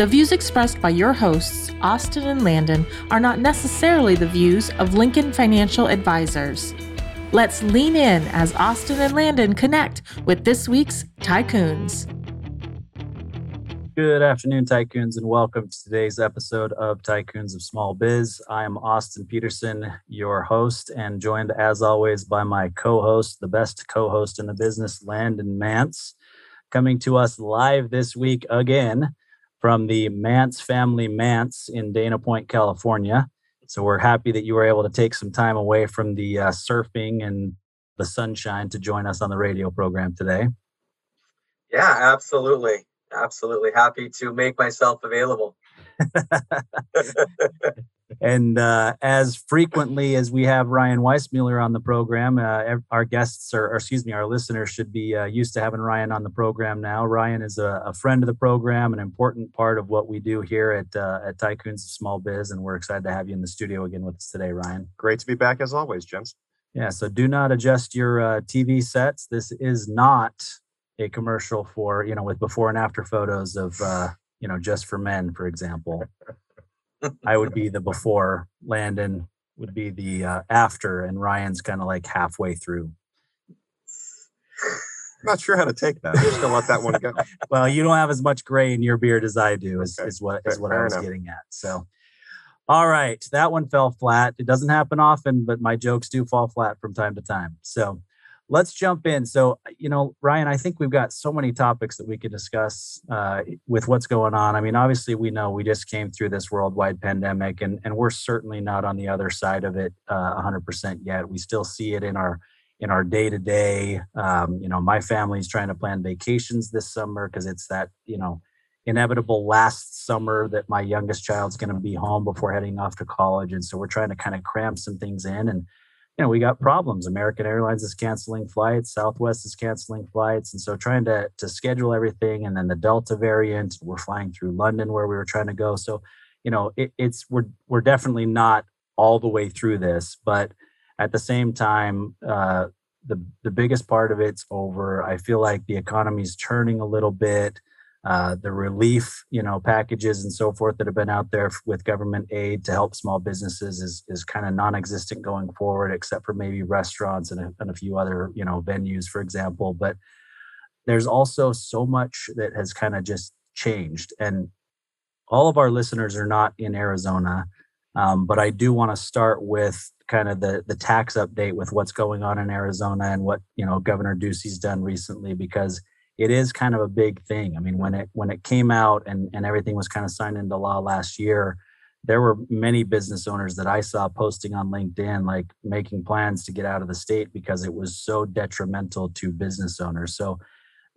The views expressed by your hosts, Austin and Landon, are not necessarily the views of Lincoln Financial Advisors. Let's lean in as Austin and Landon connect with this week's Tycoons. Good afternoon, Tycoons, and welcome to today's episode of Tycoons of Small Biz. I am Austin Peterson, your host, and joined as always by my co host, the best co host in the business, Landon Mance, coming to us live this week again from the Mance family Mance in Dana Point, California. So we're happy that you were able to take some time away from the uh, surfing and the sunshine to join us on the radio program today. Yeah, absolutely. Absolutely happy to make myself available. and uh, as frequently as we have Ryan Weissmuller on the program, uh, our guests, or, or, excuse me, our listeners should be uh, used to having Ryan on the program now. Ryan is a, a, friend of the program, an important part of what we do here at uh, at Tycoons of Small Biz, and we're excited to have you in the studio again with us today, Ryan. Great to be back as always, gents. Yeah, so do not adjust your uh, TV sets. This is not a commercial for you know with before and after photos of uh, you know just for men, for example. I would be the before, Landon would be the uh, after, and Ryan's kind of like halfway through. I'm not sure how to take that. I'm just gonna let that one go. well, you don't have as much gray in your beard as I do, is, okay. is what is what Fair I was enough. getting at. So, all right, that one fell flat. It doesn't happen often, but my jokes do fall flat from time to time. So, let's jump in. So, you know, Ryan, I think we've got so many topics that we could discuss uh, with what's going on. I mean, obviously, we know we just came through this worldwide pandemic, and and we're certainly not on the other side of it uh, 100% yet. We still see it in our in our day to day. You know, my family's trying to plan vacations this summer because it's that you know inevitable last summer that my youngest child's going to be home before heading off to college, and so we're trying to kind of cram some things in and you know, we got problems. American Airlines is canceling flights, Southwest is canceling flights. And so trying to, to schedule everything and then the Delta variant, we're flying through London where we were trying to go. So, you know, it, it's, we're, we're definitely not all the way through this, but at the same time, uh, the, the biggest part of it's over. I feel like the economy's turning a little bit uh, the relief, you know, packages and so forth that have been out there with government aid to help small businesses is is kind of non-existent going forward, except for maybe restaurants and a, and a few other, you know, venues, for example. But there's also so much that has kind of just changed, and all of our listeners are not in Arizona, um, but I do want to start with kind of the the tax update with what's going on in Arizona and what you know Governor Ducey's done recently because it is kind of a big thing. I mean, when it when it came out and and everything was kind of signed into law last year, there were many business owners that I saw posting on LinkedIn like making plans to get out of the state because it was so detrimental to business owners. So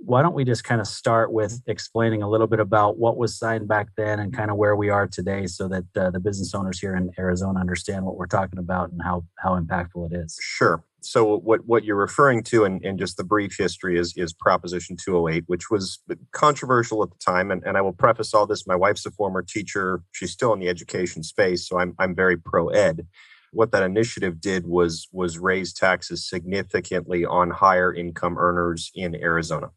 why don't we just kind of start with explaining a little bit about what was signed back then and kind of where we are today so that uh, the business owners here in Arizona understand what we're talking about and how how impactful it is. Sure. So what what you're referring to in, in just the brief history is is proposition 208 which was controversial at the time and, and i will preface all this. My wife's a former teacher. She's still in the education space so i'm, I'm very pro ed what that initiative did was was raise taxes significantly on higher income earners in arizona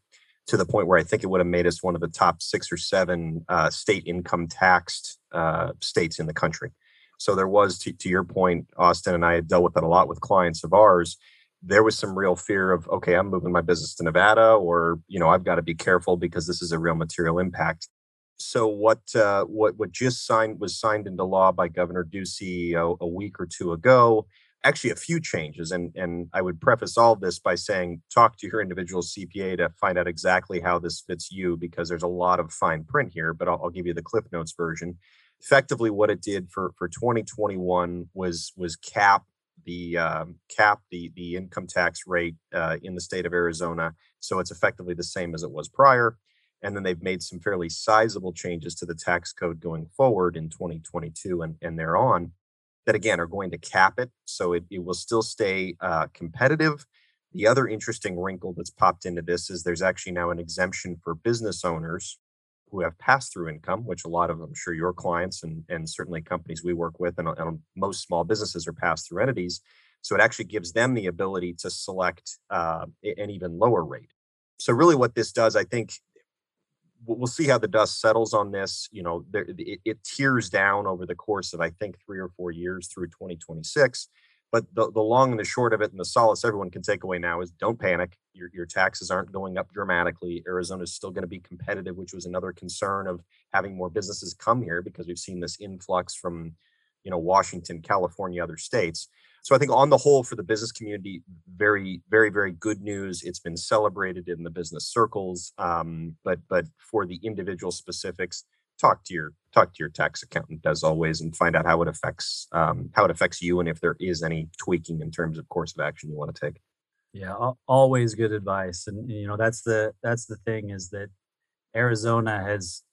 to the point where i think it would have made us one of the top six or seven uh, state income taxed uh, states in the country so there was, to, to your point, Austin and I had dealt with that a lot with clients of ours. There was some real fear of, okay, I'm moving my business to Nevada, or you know, I've got to be careful because this is a real material impact. So what uh, what what just signed was signed into law by Governor Ducey a, a week or two ago actually a few changes and and i would preface all this by saying talk to your individual cpa to find out exactly how this fits you because there's a lot of fine print here but i'll, I'll give you the cliff notes version effectively what it did for for 2021 was was cap the um, cap the the income tax rate uh, in the state of Arizona, so it's effectively the same as it was prior. And then they've made some fairly sizable changes to the tax code going forward in 2022 and, and thereon. That again are going to cap it, so it, it will still stay uh, competitive. The other interesting wrinkle that's popped into this is there's actually now an exemption for business owners who have pass through income, which a lot of I'm sure your clients and, and certainly companies we work with and, and most small businesses are pass through entities. So it actually gives them the ability to select uh, an even lower rate. So really, what this does, I think, we'll see how the dust settles on this. You know, there, it, it tears down over the course of I think three or four years through 2026. But the, the long and the short of it and the solace everyone can take away now is don't panic. Your, your taxes aren't going up dramatically. Arizona is still going to be competitive, which was another concern of having more businesses come here because we've seen this influx from, you know, Washington, California, other states. So I think on the whole for the business community, very, very, very good news. It's been celebrated in the business circles. Um, but but for the individual specifics, talk to your talk to your tax accountant as always and find out how it affects um, how it affects you and if there is any tweaking in terms of course of action you want to take yeah always good advice and you know that's the that's the thing is that arizona has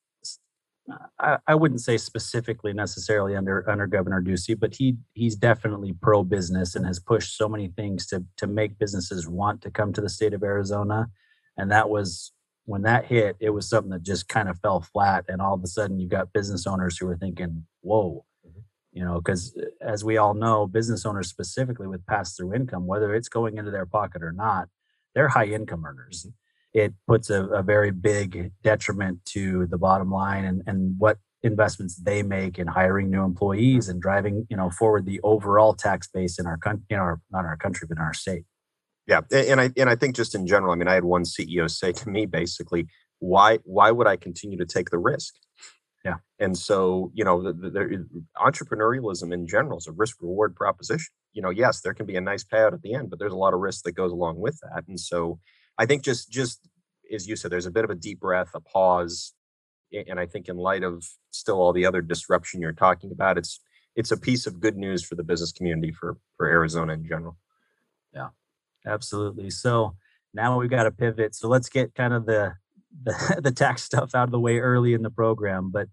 I, I wouldn't say specifically necessarily under under governor ducey but he he's definitely pro business and has pushed so many things to to make businesses want to come to the state of arizona and that was when that hit, it was something that just kind of fell flat. And all of a sudden, you got business owners who were thinking, whoa, mm-hmm. you know, because uh, as we all know, business owners specifically with pass through income, whether it's going into their pocket or not, they're high income earners. Mm-hmm. It puts a, a, very big detriment to the bottom line and, and what investments they make in hiring new employees and driving, you know, forward the overall tax base in our country, in our not our country, but in our state. Yeah, and I and I think just in general, I mean, I had one CEO say to me basically, "Why why would I continue to take the risk?" Yeah, and so you know, the, the, the entrepreneurialism in general is a risk reward proposition. You know, yes, there can be a nice payout at the end, but there's a lot of risk that goes along with that. And so, I think just just as you said, there's a bit of a deep breath, a pause, and I think in light of still all the other disruption you're talking about, it's it's a piece of good news for the business community for for Arizona in general. Yeah. Absolutely. So now we've got to pivot. So let's get kind of the, the the tax stuff out of the way early in the program, but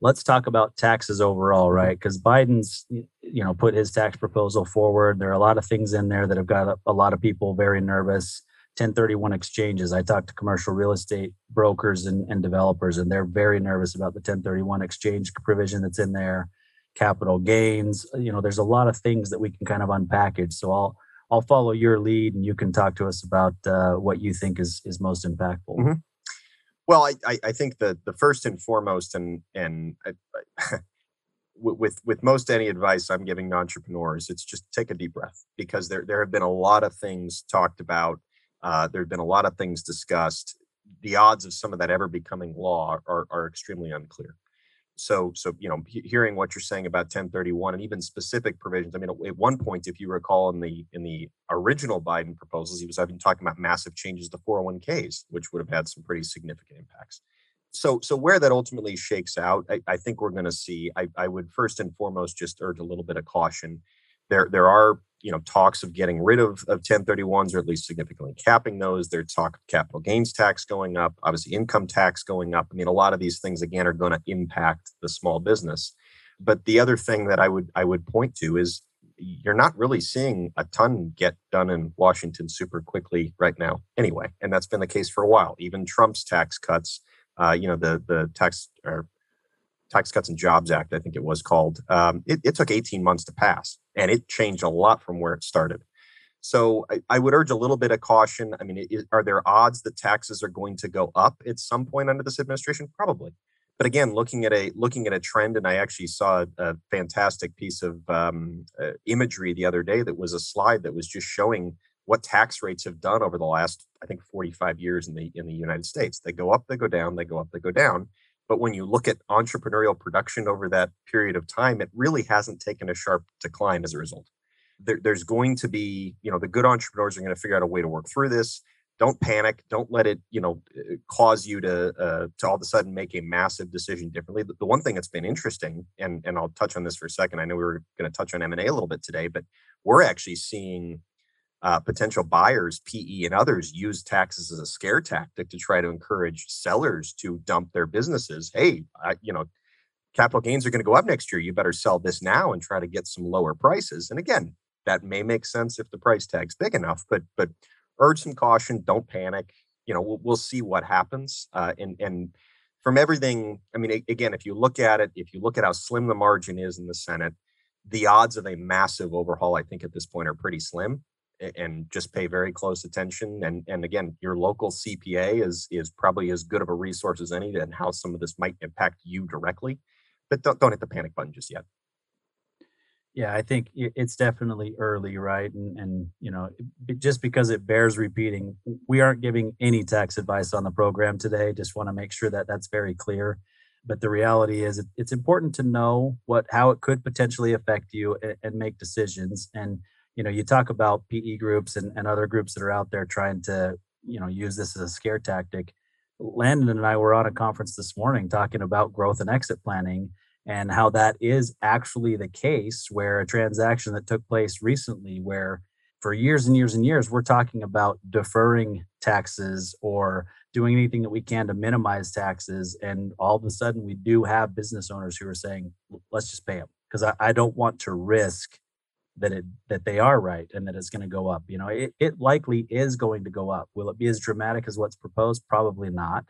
let's talk about taxes overall, right? Because Biden's you know put his tax proposal forward. There are a lot of things in there that have got a, a lot of people very nervous. 1031 exchanges. I talked to commercial real estate brokers and, and developers, and they're very nervous about the 1031 exchange provision that's in there. Capital gains. You know, there's a lot of things that we can kind of unpackage. So I'll I'll follow your lead, and you can talk to us about uh, what you think is is most impactful. Mm-hmm. Well, I, I think that the first and foremost, and and I, I, with with most any advice I'm giving entrepreneurs, it's just take a deep breath because there there have been a lot of things talked about. Uh, there have been a lot of things discussed. The odds of some of that ever becoming law are, are extremely unclear. So so you know hearing what you're saying about 1031 and even specific provisions i mean at one point if you recall in the in the original biden proposals he was even talking about massive changes to 401ks which would have had some pretty significant impacts. So so where that ultimately shakes out i, I think we're going to see I, I would first and foremost just urge a little bit of caution. There there are you know talks of getting rid of, of 1031s or at least significantly capping those. There's talk of capital gains tax going up obviously income tax going up. I mean a lot of these things again are going to impact the small business. But the other thing that i would i would point to is you're not really seeing a ton get done in washington super quickly right now anyway and that's been the case for a while. Even trump's tax cuts uh, you know the the tax or Tax Cuts and Jobs Act, I think it was called. Um, it, it, took 18 months to pass, and it changed a lot from where it started. So I, I would urge a little bit of caution. I mean, are there odds that taxes are going to go up at some point under this administration? Probably. But again, looking at a looking at a trend, and I actually saw a, a fantastic piece of um, uh, imagery the other day that was a slide that was just showing what tax rates have done over the last, I think, 45 years in the in the United States. They go up, they go down, they go up, they go down but when you look at entrepreneurial production over that period of time, it really hasn't taken a sharp decline as a result. There, there's going to be, you know, the good entrepreneurs are going to figure out a way to work through this. Don't panic. Don't let it, you know, uh, cause you to uh, to all of a sudden make a massive decision differently. The, the one thing that's been interesting, and and I'll touch on this for a second. I know we were going to touch on M and A a little bit today, but we're actually seeing uh, potential buyers, PE and others, use taxes as a scare tactic to try to encourage sellers to dump their businesses. Hey, I, you know, capital gains are going to go up next year. You better sell this now and try to get some lower prices. And again, that may make sense if the price tag's big enough, but but urge some caution. Don't panic. You know, we'll, we'll see what happens. Uh, and and from everything, I mean, again, if you look at it, if you look at how slim the margin is in the Senate, the odds of a massive overhaul, I think, at this point are pretty slim. And just pay very close attention. And and again, your local CPA is is probably as good of a resource as any and how some of this might impact you directly. But don't don't hit the panic button just yet. Yeah, I think it's definitely early, right? And and you know, just because it bears repeating, we aren't giving any tax advice on the program today. Just want to make sure that that's very clear. But the reality is, it's important to know what how it could potentially affect you and, and make decisions. And you know, you talk about PE groups and, and other groups that are out there trying to, you know, use this as a scare tactic. Landon and I were on a conference this morning talking about growth and exit planning and how that is actually the case where a transaction that took place recently where for years and years and years we're talking about deferring taxes or doing anything that we can to minimize taxes and all of a sudden we do have business owners who are saying let's just pay them because I, I don't want to risk that it that they are right and that it's going to go up you know it, it likely is going to go up. Will it be as dramatic as what's proposed? Probably not.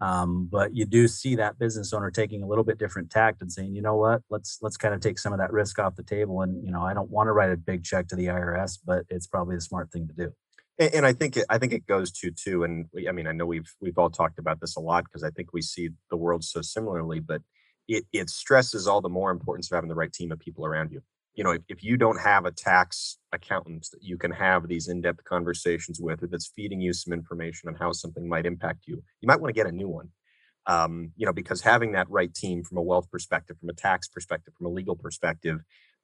Um, but you do see that business owner taking a little bit different tact and saying you know what? Let's let's kind of take some of that risk off the table and you know i don't want to write a big check to the irs but it's probably the smart thing to do. And, and i think it, i think it goes to too and we, i mean i know we've we've all talked about this a lot because i think we see the world so similarly but it, it stresses all the more importance of having the right team of people around you you know, if, if you don't have a tax accountant that you can have these in-depth conversations with, that's feeding you some information on how something might impact you, you might want to get a new one. Um, you know, because having that right team from a wealth perspective, from a tax perspective, from a legal perspective,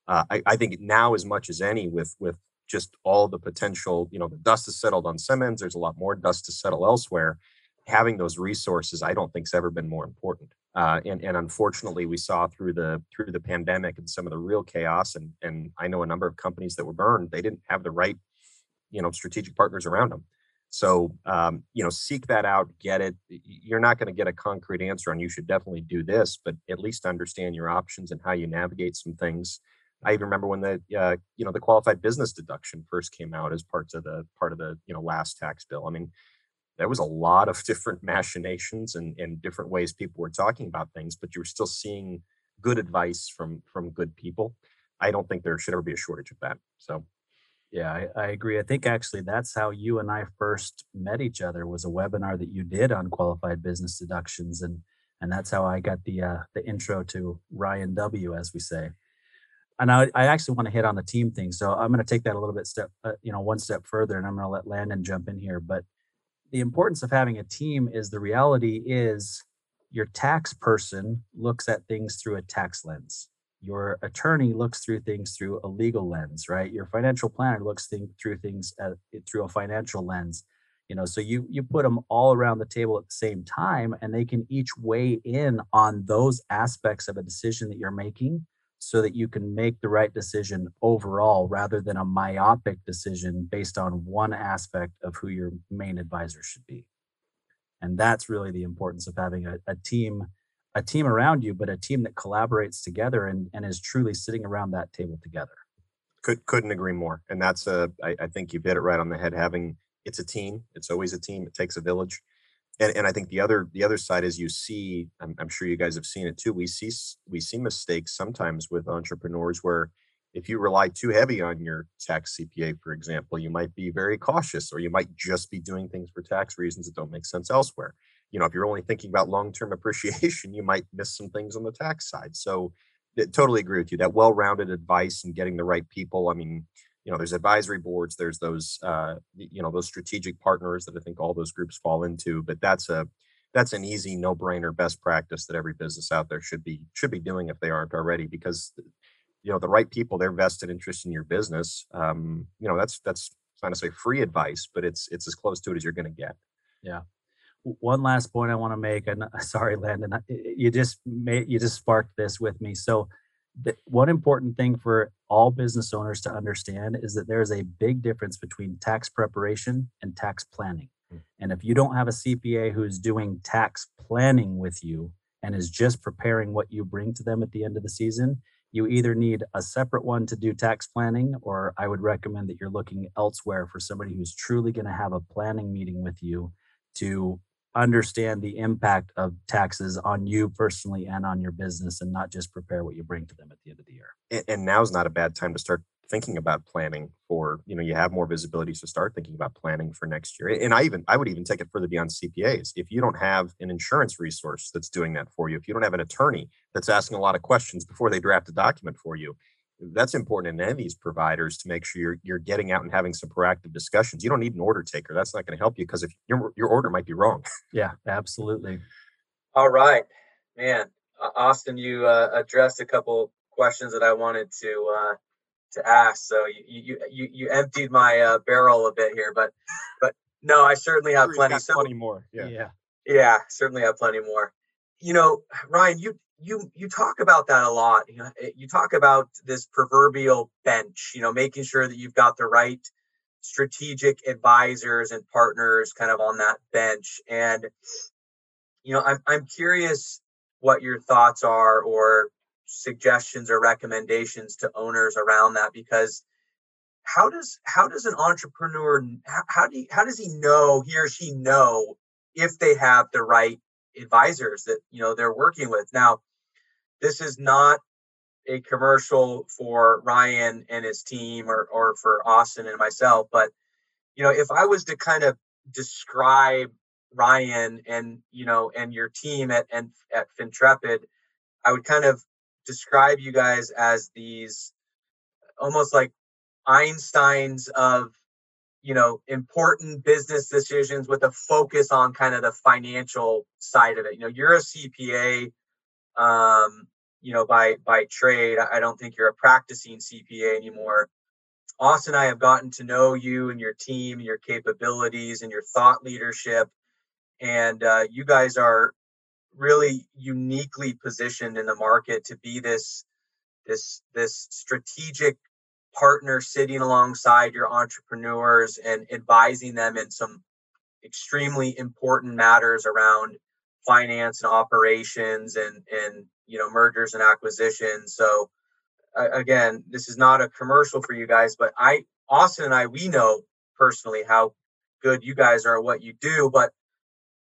uh, I, I think now as much as any with with just all the potential, you know, the dust has settled on Simmons. There's a lot more dust to settle elsewhere. Having those resources, I don't think's ever been more important. Uh, and, and unfortunately, we saw through the through the pandemic and some of the real chaos, and and I know a number of companies that were burned. They didn't have the right, you know, strategic partners around them. So um, you know, seek that out, get it. You're not going to get a concrete answer on you should definitely do this, but at least understand your options and how you navigate some things. I even remember when the uh, you know the qualified business deduction first came out as parts of the part of the you know last tax bill. I mean, there was a lot of different machinations and, and different ways people were talking about things, but you were still seeing good advice from from good people. I don't think there should ever be a shortage of that. So yeah, I, I, agree. I think actually that's how you and I first met each other was a webinar that you did on qualified business deductions, and and that's how I got the uh, the intro to Ryan W, as we say. And I, I actually want to hit on the team thing, so I'm going to take that a little bit step, uh, you know, one step further, and I'm going to let Landon jump in here. But the importance of having a team is the reality is your tax person looks at things through a tax lens. Your attorney looks through things through a legal lens right? Your financial planner looks thing, through things at, through a financial lens you know? So you you put them all around the table at the same time and they can each weigh in on those aspects of a decision that you're making so that you can make the right decision overall rather than a myopic decision based on one aspect of who your main advisor should be. And that's really the importance of having a, a team a team around you but a team that collaborates together and, and is truly sitting around that table together. Could couldn't agree more. And that's a I, I think you've hit it right on the head. Having it's a team. It's always a team. It takes a village and, and I think the other the other side is you see I'm, I'm sure you guys have seen it too we see we see mistakes sometimes with entrepreneurs where if you rely too heavy on your tax CPA for example you might be very cautious or you might just be doing things for tax reasons that don't make sense elsewhere. You know if you're only thinking about long-term appreciation you might miss some things on the tax side. So totally agree with you that well-rounded advice and getting the right people I mean you know there's advisory boards there's those uh, you know those strategic partners that i think all those groups fall into but that's a that's an easy no brainer best practice that every business out there should be should be doing if they aren't already because you know the right people they're vested interest in your business um, you know that's that's not to say free advice but it's it's as close to it as you're going to get. Yeah. One last point i want to make and sorry landon you just made you just sparked this with me. So the, one important thing for all business owners to understand is that there is a big difference between tax preparation and tax planning. Mm. And if you don't have a CPA who's doing tax planning with you, and is just preparing what you bring to them at the end of the season, you either need a separate one to do tax planning, or I would recommend that you're looking elsewhere for somebody who's truly going to have a planning meeting with you to understand the impact of taxes on you personally and on your business and not just prepare what you bring to them at the end of the year. And, and now's not a bad time to start thinking about planning for you know you have more visibility so start thinking about planning for next year and i even i would even take it further beyond cpas if you don't have an insurance resource that's doing that for you if you don't have an attorney that's asking a lot of questions before they draft a document for you that's important in any of these providers to make sure you're, you're getting out and having some proactive discussions you don't need an order taker that's not going to help you because if your, your order might be wrong yeah absolutely all right man austin you uh, addressed a couple questions that i wanted to uh, to ask. So you you you, you emptied my uh, barrel a bit here, but but no, I certainly have plenty. So, plenty more. Yeah. yeah, yeah, certainly have plenty more. You know, Ryan, you you you talk about that a lot. You know, you talk about this proverbial bench. You know, making sure that you've got the right strategic advisors and partners kind of on that bench. And you know, I'm I'm curious what your thoughts are or suggestions or recommendations to owners around that because how does how does an entrepreneur how, how do you, how does he know he or she know if they have the right advisors that you know they're working with now this is not a commercial for Ryan and his team or or for Austin and myself but you know if I was to kind of describe Ryan and you know and your team at and at Fintrepid I would kind of describe you guys as these almost like Einsteins of you know important business decisions with a focus on kind of the financial side of it. You know, you're a CPA, um, you know, by by trade. I don't think you're a practicing CPA anymore. Austin and I have gotten to know you and your team and your capabilities and your thought leadership. And uh, you guys are really uniquely positioned in the market to be this this this strategic partner sitting alongside your entrepreneurs and advising them in some extremely important matters around finance and operations and and you know mergers and acquisitions. So uh, again this is not a commercial for you guys but i austin and i we know personally how good you guys are at what you do but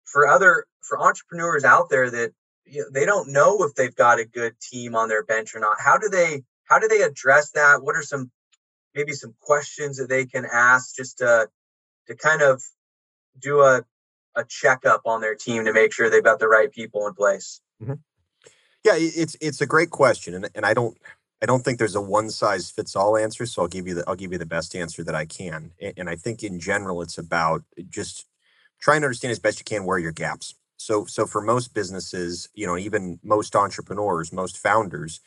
for other for entrepreneurs out there that you know, they don't know if they've got a good team on their bench or not how do they how do they address that? What are some maybe some questions that they can ask just to to kind of do a a checkup on their team to make sure they've got the right people in place mm-hmm. yeah it's it's a great question and, and i don't i don't think there's a one size fits all answer so i'll give you the i'll give you the best answer that i can and, and i think in general it's about just trying to understand as best you can where your gaps. So, so for most businesses, you know, even most entrepreneurs, most founders,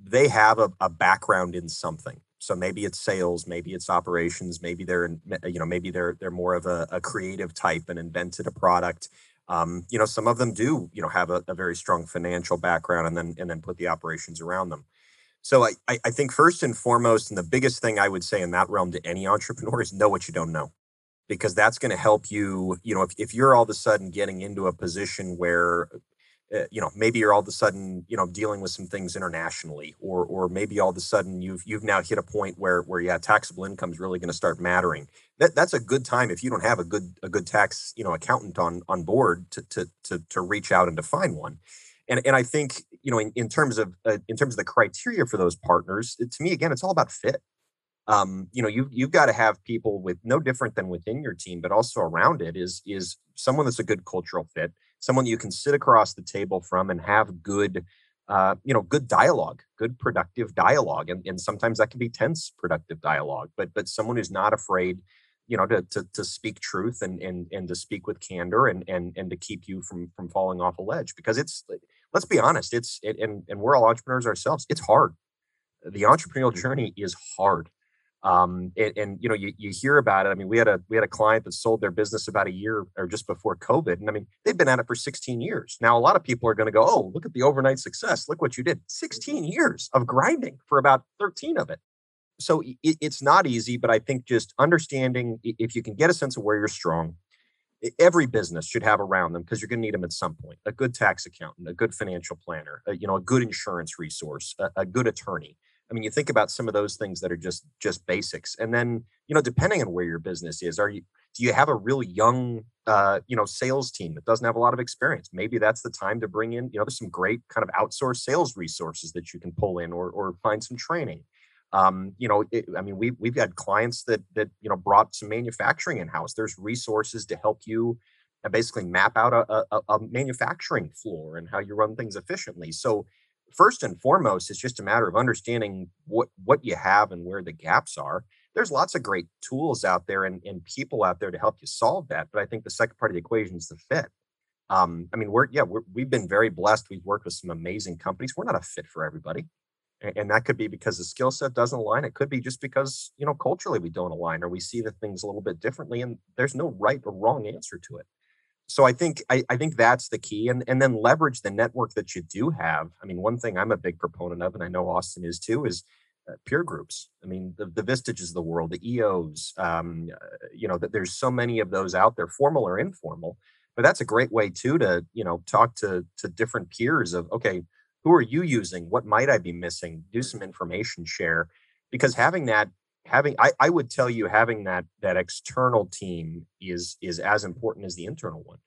they have a, a background in something. So maybe it's sales, maybe it's operations, maybe they're, you know, maybe they're they're more of a, a creative type and invented a product. Um, you know, some of them do, you know, have a, a very strong financial background and then and then put the operations around them. So I, I think first and foremost, and the biggest thing I would say in that realm to any entrepreneur is know what you don't know because that's going to help you you know if, if you're all of a sudden getting into a position where uh, you know maybe you're all of a sudden you know dealing with some things internationally or or maybe all of a sudden you've you've now hit a point where where yeah taxable income is really going to start mattering. That that's a good time if you don't have a good a good tax you know accountant on on board to to to, to reach out and to find one. And and i think you know in, in terms of uh, in terms of the criteria for those partners to me again it's all about fit. Um, you know, you you've got to have people with no different than within your team, but also around it is is someone that's a good cultural fit, someone you can sit across the table from and have good, uh, you know, good dialogue, good productive dialogue, and and sometimes that can be tense productive dialogue, but but someone who's not afraid, you know, to to, to speak truth and and and to speak with candor and and and to keep you from from falling off a ledge because it's let's be honest, it's it, and and we're all entrepreneurs ourselves. It's hard. The entrepreneurial journey is hard um, and, and, you know you, you hear about it. I mean we had a we had a client that sold their business about a year or just before covid and i mean they've been at it for 16 years. Now a lot of people are going to go oh look at the overnight success. Look what you did. 16 years of grinding for about 13 of it. So it, it's not easy but i think just understanding if you can get a sense of where you're strong every business should have around them because you're going to need them at some point. A good tax accountant a good financial planner a, you know a good insurance resource a, a, good attorney i mean you think about some of those things that are just just basics and then you know depending on where your business is are you do you have a really young uh, you know sales team that doesn't have a lot of experience maybe that's the time to bring in you know there's some great kind of outsourced sales resources that you can pull in or or find some training um, you know, it, I mean, we we've got clients that that you know brought some manufacturing in house. There's resources to help you uh, basically map out a, a, a manufacturing floor and how you run things efficiently. So first and foremost, it's just a matter of understanding what what you have and where the gaps are. There's lots of great tools out there and, and people out there to help you solve that. But I think the second part of the equation is the fit. Um, I mean, we're yeah, we're, we've been very blessed. We've worked with some amazing companies. We're not a fit for everybody and that could be because the skill set doesn't align it could be just because you know culturally we don't align or we see the things a little bit differently and there's no right or wrong answer to it so i think i, I think that's the key and, and then leverage the network that you do have. I mean one thing i'm a big proponent of and i know austin is too is uh, peer groups. I mean the, the vistages of the world the eos um, uh, you know that there's so many of those out there formal or informal but that's a great way too to you know talk to to different peers of okay who are you using? What might i be missing? Do some information share. Because having that having I, I would tell you having that that external team is is as important as the internal one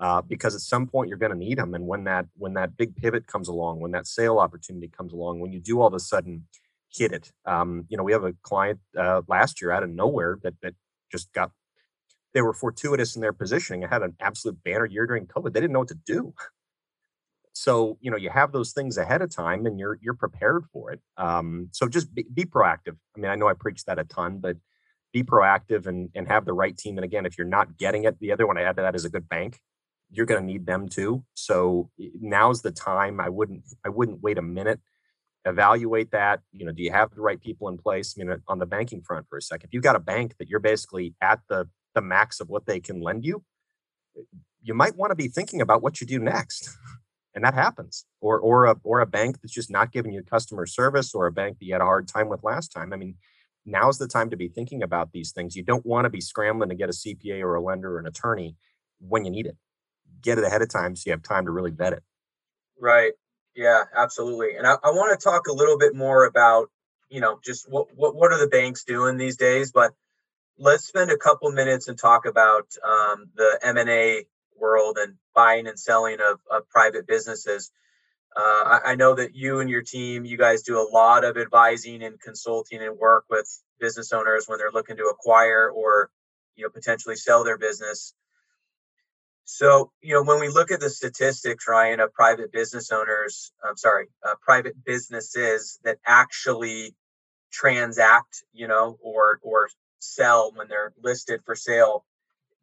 uh, because at some point you're going to need them and when that when that big pivot comes along when that sale opportunity comes along when you do all of a sudden hit it um, you know we have a client uh, last year out of nowhere that that just got they were fortuitous in their positioning and had an absolute banner year during covid. They didn't know what to do so you know you have those things ahead of time and you're you're prepared for it. Um, so just be, be, proactive. I mean i know i preach that a ton but be proactive and and have the right team. And again if you're not getting it the other one i add to that is a good bank. You're going to need them too. So now's the time. I wouldn't i wouldn't wait a minute. Evaluate that. You know do you have the right people in place? I mean on the banking front for a second if you've got a bank that you're basically at the the max of what they can lend you you might want to be thinking about what you do next and that happens. Or or a or a bank that's just not giving you customer service or a bank that you had a hard time with last time. I mean now's the time to be thinking about these things. You don't want to be scrambling to get a cpa or a lender or an attorney when you need it. Get it ahead of time so you have time to really vet it. Right. Yeah absolutely. And i, I want to talk a little bit more about you know just what, what what are the banks doing these days? But let's spend a couple minutes and talk about um, the m&a world and buying and selling of, of private businesses. Uh, I, I, know that you and your team, you guys do a lot of advising and consulting and work with business owners when they're looking to acquire or you know potentially sell their business. So you know when we look at the statistics, Ryan, of private business owners, I'm sorry, uh, private businesses that actually transact, you know, or or sell when they're listed for sale,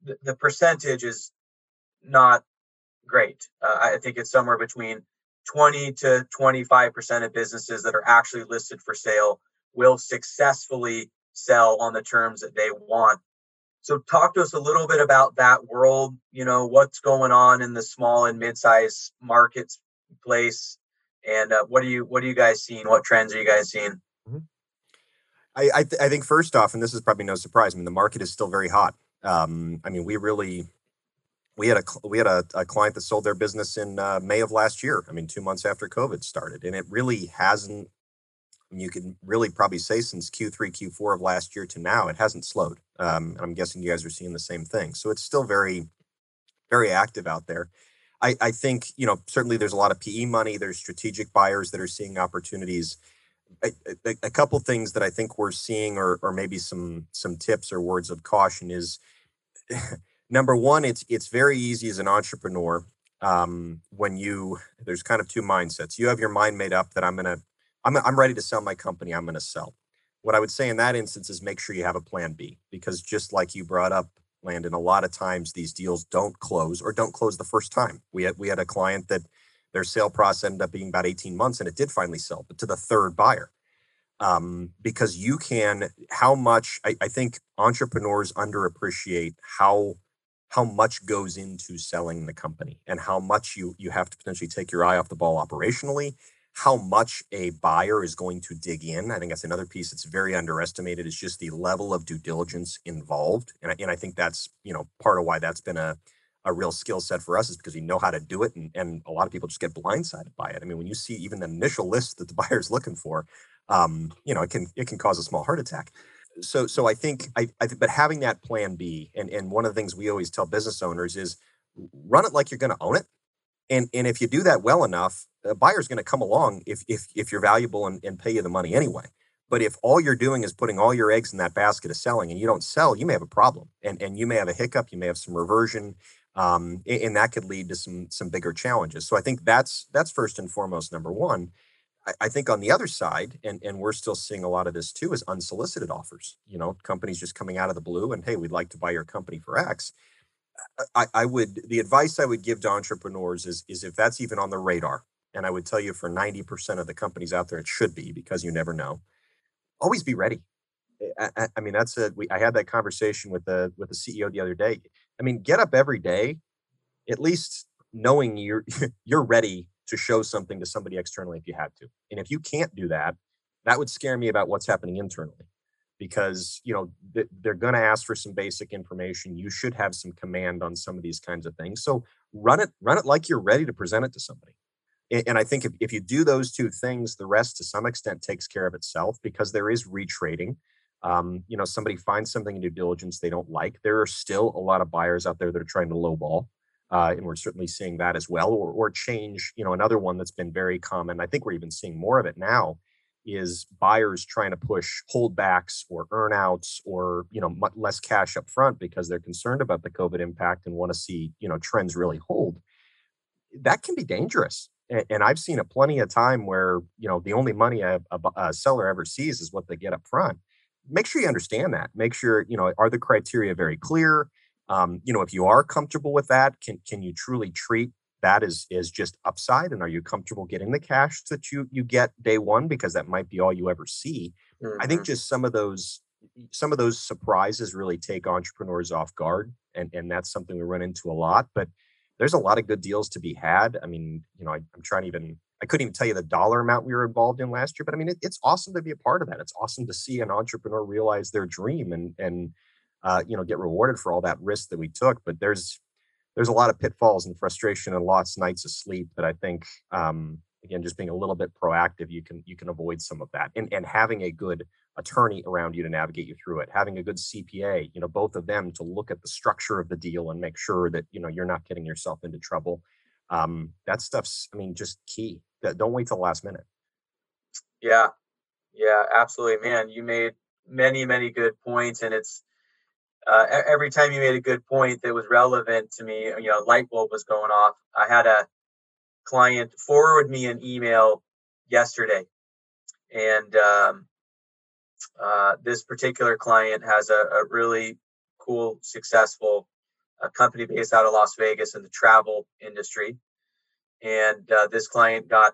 the, the percentage is not great. Uh, I think it's somewhere between 20 to 25% of businesses that are actually listed for sale will successfully sell on the terms that they want. So talk to us a little bit about that world, you know, what's going on in the small and mid-sized marketplace and uh, what are you what are you guys seeing? What trends are you guys seeing? Mm-hmm. I I, th- I, think first off, and this is probably no surprise. I mean, the market is still very hot. Um, I mean, we really we had a we had a, a client that sold their business in uh, May of last year. I mean, two months after COVID started, and it really hasn't. You can really probably say since Q3, Q4 of last year to now, it hasn't slowed. Um, I'm guessing you guys are seeing the same thing. So it's still very, very active out there. I, I think you know certainly there's a lot of PE money. There's strategic buyers that are seeing opportunities. A, a, a couple things that I think we're seeing, or or maybe some some tips or words of caution is number one, it's it's very easy as an entrepreneur um, when you there's kind of two mindsets. You have your mind made up that I'm gonna I'm I'm ready to sell my company. I'm gonna sell. What I would say in that instance is make sure you have a plan B because just like you brought up, Landon, a lot of times these deals don't close or don't close the first time. We had we had a client that their sale process ended up being about 18 months and it did finally sell, but to the third buyer. Um, because you can, how much I, I think entrepreneurs underappreciate how how much goes into selling the company and how much you you have to potentially take your eye off the ball operationally how much a buyer is going to dig in. I think that's another piece that's very underestimated is just the level of due diligence involved. And I, and I think that's, you know, part of why that's been a, a real skill set for us is because we know how to do it. And, and a lot of people just get blindsided by it. I mean, when you see even the initial list that the buyer is looking for, um, you know, it can, it can cause a small heart attack. So, so I think, I, I but having that plan B and, and one of the things we always tell business owners is run it like you're going to own it and and if you do that well enough, a buyer's going to come along if if if you're valuable and, and pay you the money anyway. But if all you're doing is putting all your eggs in that basket of selling and you don't sell, you may have a problem, and and you may have a hiccup, you may have some reversion, um, and, and that could lead to some some bigger challenges. So I think that's that's first and foremost number one. I, think on the other side, and and we're still seeing a lot of this too, is unsolicited offers. You know, companies just coming out of the blue and hey, we'd like to buy your company for X uh, I, I would the advice I would give to entrepreneurs is is if that's even on the radar, and I would tell you for 90% of the companies out there, it should be because you never know. Always be ready. Eh, I, I, I mean, that's a we I had that conversation with the with the CEO the other day. I mean, get up every day, at least knowing you're you're ready to show something to somebody externally if you had to. And if you can't do that, that would scare me about what's happening internally because you know they're going to ask for some basic information. You should have some command on some of these kinds of things. So run it run it like you're ready to present it to somebody. And i think if, if you do those two things the rest to some extent takes care of itself because there is retrading. Um, you know somebody finds something in due diligence they don't like. There are still a lot of buyers out there that are trying to lowball uh, and we're certainly seeing that as well or, or change you know another one that's been very common i think we're even seeing more of it now is buyers trying to push holdbacks or earnouts or you know less cash up front because they're concerned about the covid impact and want to see you know trends really hold. That can be dangerous and i've seen it plenty of time where you know the only money a, a, a seller ever sees is what they get up front make sure you understand that. Make sure you know are the criteria very clear um, you know if you are comfortable with that can can you truly treat that is is just upside and are you comfortable getting the cash that you you get day one because that might be all you ever see mm-hmm. i think mm-hmm. just some of those some of those surprises really take entrepreneurs off guard and and that's something we run into a lot but there's a lot of good deals to be had i mean you know I, am trying to even i couldn't even tell you the dollar amount we were involved in last year but i mean it, it's awesome to be a part of that it's awesome to see an entrepreneur realize their dream and and uh, you know get rewarded for all that risk that we took but there's there's a lot of pitfalls and frustration and lots of nights of sleep that I think um, again just being a little bit proactive you can you can avoid some of that. And and having a good attorney around you to navigate you through it having a good cpa you know both of them to look at the structure of the deal and make sure that you know you're not getting yourself into trouble um, that stuff's i mean just key that don't wait till the last minute. Yeah. Yeah absolutely man. You made many many good points and it's uh, every time you made a good point that was relevant to me, you know, light bulb was going off. I had a client forward me an email yesterday, and um, uh, this particular client has a, a really cool, successful uh, company based out of Las Vegas in the travel industry, and uh, this client got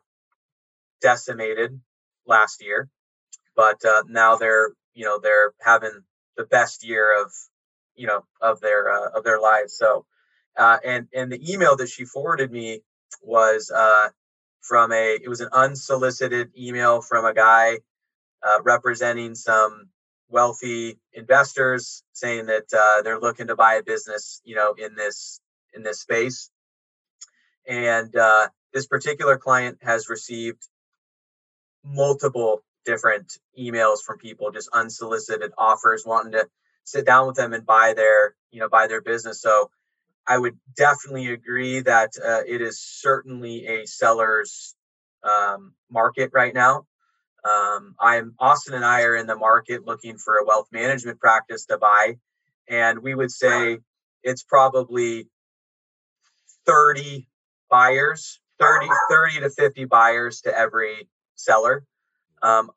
decimated last year, but uh, now they're you know they're having the best year of you know of their uh, of their lives. So uh, and and the email that she forwarded me was uh, from a it was an unsolicited email from a guy uh, representing some wealthy investors saying that uh, they're looking to buy a business you know in this in this space. And uh, this particular client has received multiple different emails from people just unsolicited offers wanting to sit down with them and buy their you know buy their business. So i would definitely agree that uh, it is certainly a seller's um, market right now. Um, i'm austin and i are in the market looking for a wealth management practice to buy and we would say it's probably 30 buyers 30 30 to 50 buyers to every seller. Um,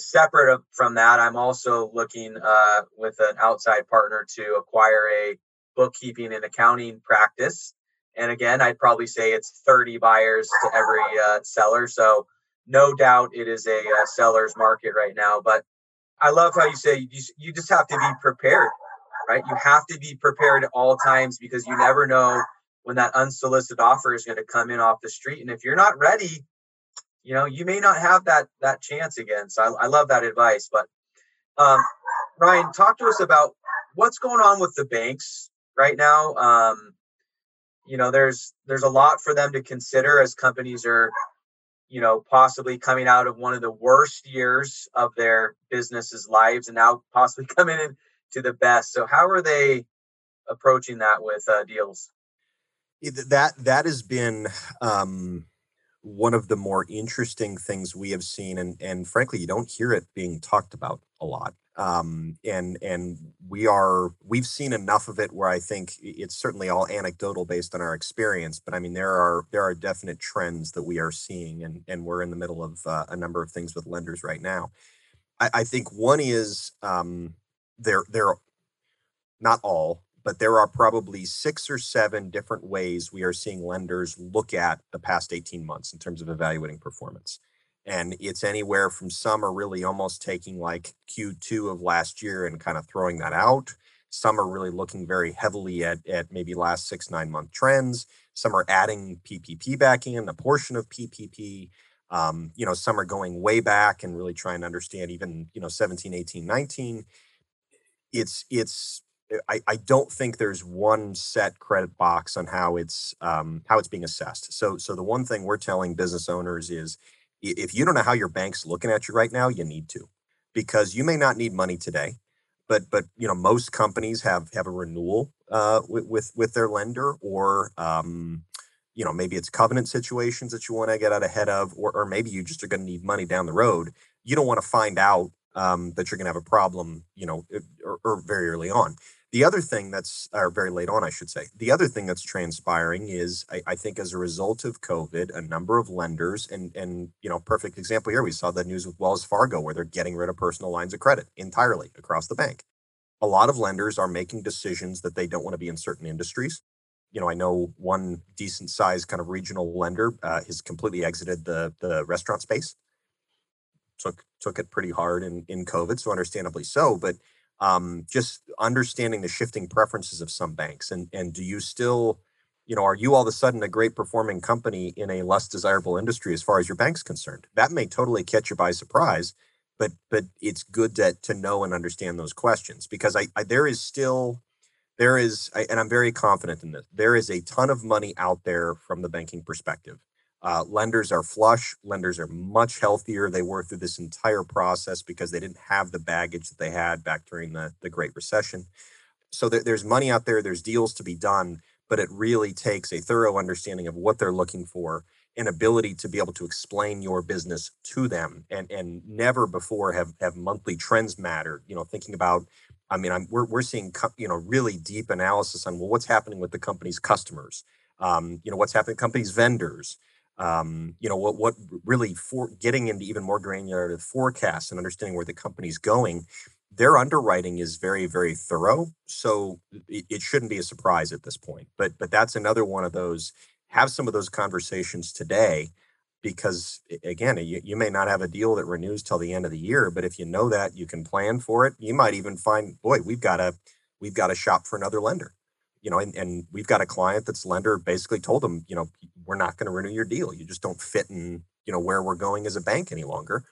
separate from that, I'm also looking uh, with an outside partner to acquire a bookkeeping and accounting practice. And again, I'd probably say it's 30 buyers to every uh, seller. So no doubt it is a, uh, seller's market right now. But I love how you say you, you just have to be prepared, right? You have to be prepared at all times because you never know when that unsolicited offer is going to come in off the street. And if you're not ready, you know, you may not have that that chance again. So I, I love that advice. But um, Ryan, talk to us about what's going on with the banks right now. Um, you know, there's there's a lot for them to consider as companies are, you know, possibly coming out of one of the worst years of their businesses' lives, and now possibly coming into the best. So how are they approaching that with uh, deals? That that has been um, one of the more interesting things we have seen, and and frankly, you don't hear it being talked about a lot. Um, and and we are we've seen enough of it where I think it's certainly all anecdotal based on our experience. But I mean, there are there are definite trends that we are seeing, and and we're in the middle of uh, a number of things with lenders right now. I, I think one is um, they're they're not all but there are probably six or seven different ways we are seeing lenders look at the past 18 months in terms of evaluating performance. And it's anywhere from some are really almost taking like Q2 of last year and kind of throwing that out. Some are really looking very heavily at, at maybe last six, nine month trends. Some are adding PPP back in, a portion of PPP. Um, you know, some are going way back and really trying to understand even, you know, 17, 18, 19. It's, it's, I, I don't think there's one set credit box on how it's um, how it's being assessed. So so the one thing we're telling business owners is if you don't know how your bank's looking at you right now, you need to, because you may not need money today, but but you know most companies have have a renewal uh, with, with with their lender or um, you know maybe it's covenant situations that you want to get out ahead of, or or maybe you just are going to need money down the road. You don't want to find out um, that you're going to have a problem, you know, or, or very early on. The other thing that's, or very late on, I should say, the other thing that's transpiring is, I, I, think, as a result of COVID, a number of lenders, and and you know, perfect example here, we saw the news with Wells Fargo where they're getting rid of personal lines of credit entirely across the bank. A lot of lenders are making decisions that they don't want to be in certain industries. You know, I know one decent sized kind of regional lender uh, has completely exited the the restaurant space. Took took it pretty hard in in COVID, so understandably so, but um, just understanding the shifting preferences of some banks and and do you still you know are you all of a sudden a great performing company in a less desirable industry as far as your bank's concerned? That may totally catch you by surprise but but it's good to to know and understand those questions because i, I there is still there is I, and i'm very confident in this there is a ton of money out there from the banking perspective uh, lenders are flush. Lenders are much healthier. They were through this entire process because they didn't have the baggage that they had back during the, the Great Recession. So there, there's money out there, there's deals to be done, but it really takes a thorough understanding of what they're looking for an ability to be able to explain your business to them and and never before have have monthly trends mattered you know thinking about i mean i'm we're, we're seeing you know really deep analysis on well what's happening with the company's customers um, you know what's happening company's vendors um, you know what what really for getting into even more granular forecasts and understanding where the company's going their underwriting is very very thorough so it, it, shouldn't be a surprise at this point. But but that's another one of those have some of those conversations today because again you, you may not have a deal that renews till the end of the year but if you know that you can plan for it you might even find boy we've got a we've got to shop for another lender you know, and, and we've got a client that's lender basically told them, you know, we're not going to renew your deal. You just don't fit in, you know, where we're going as a bank any longer.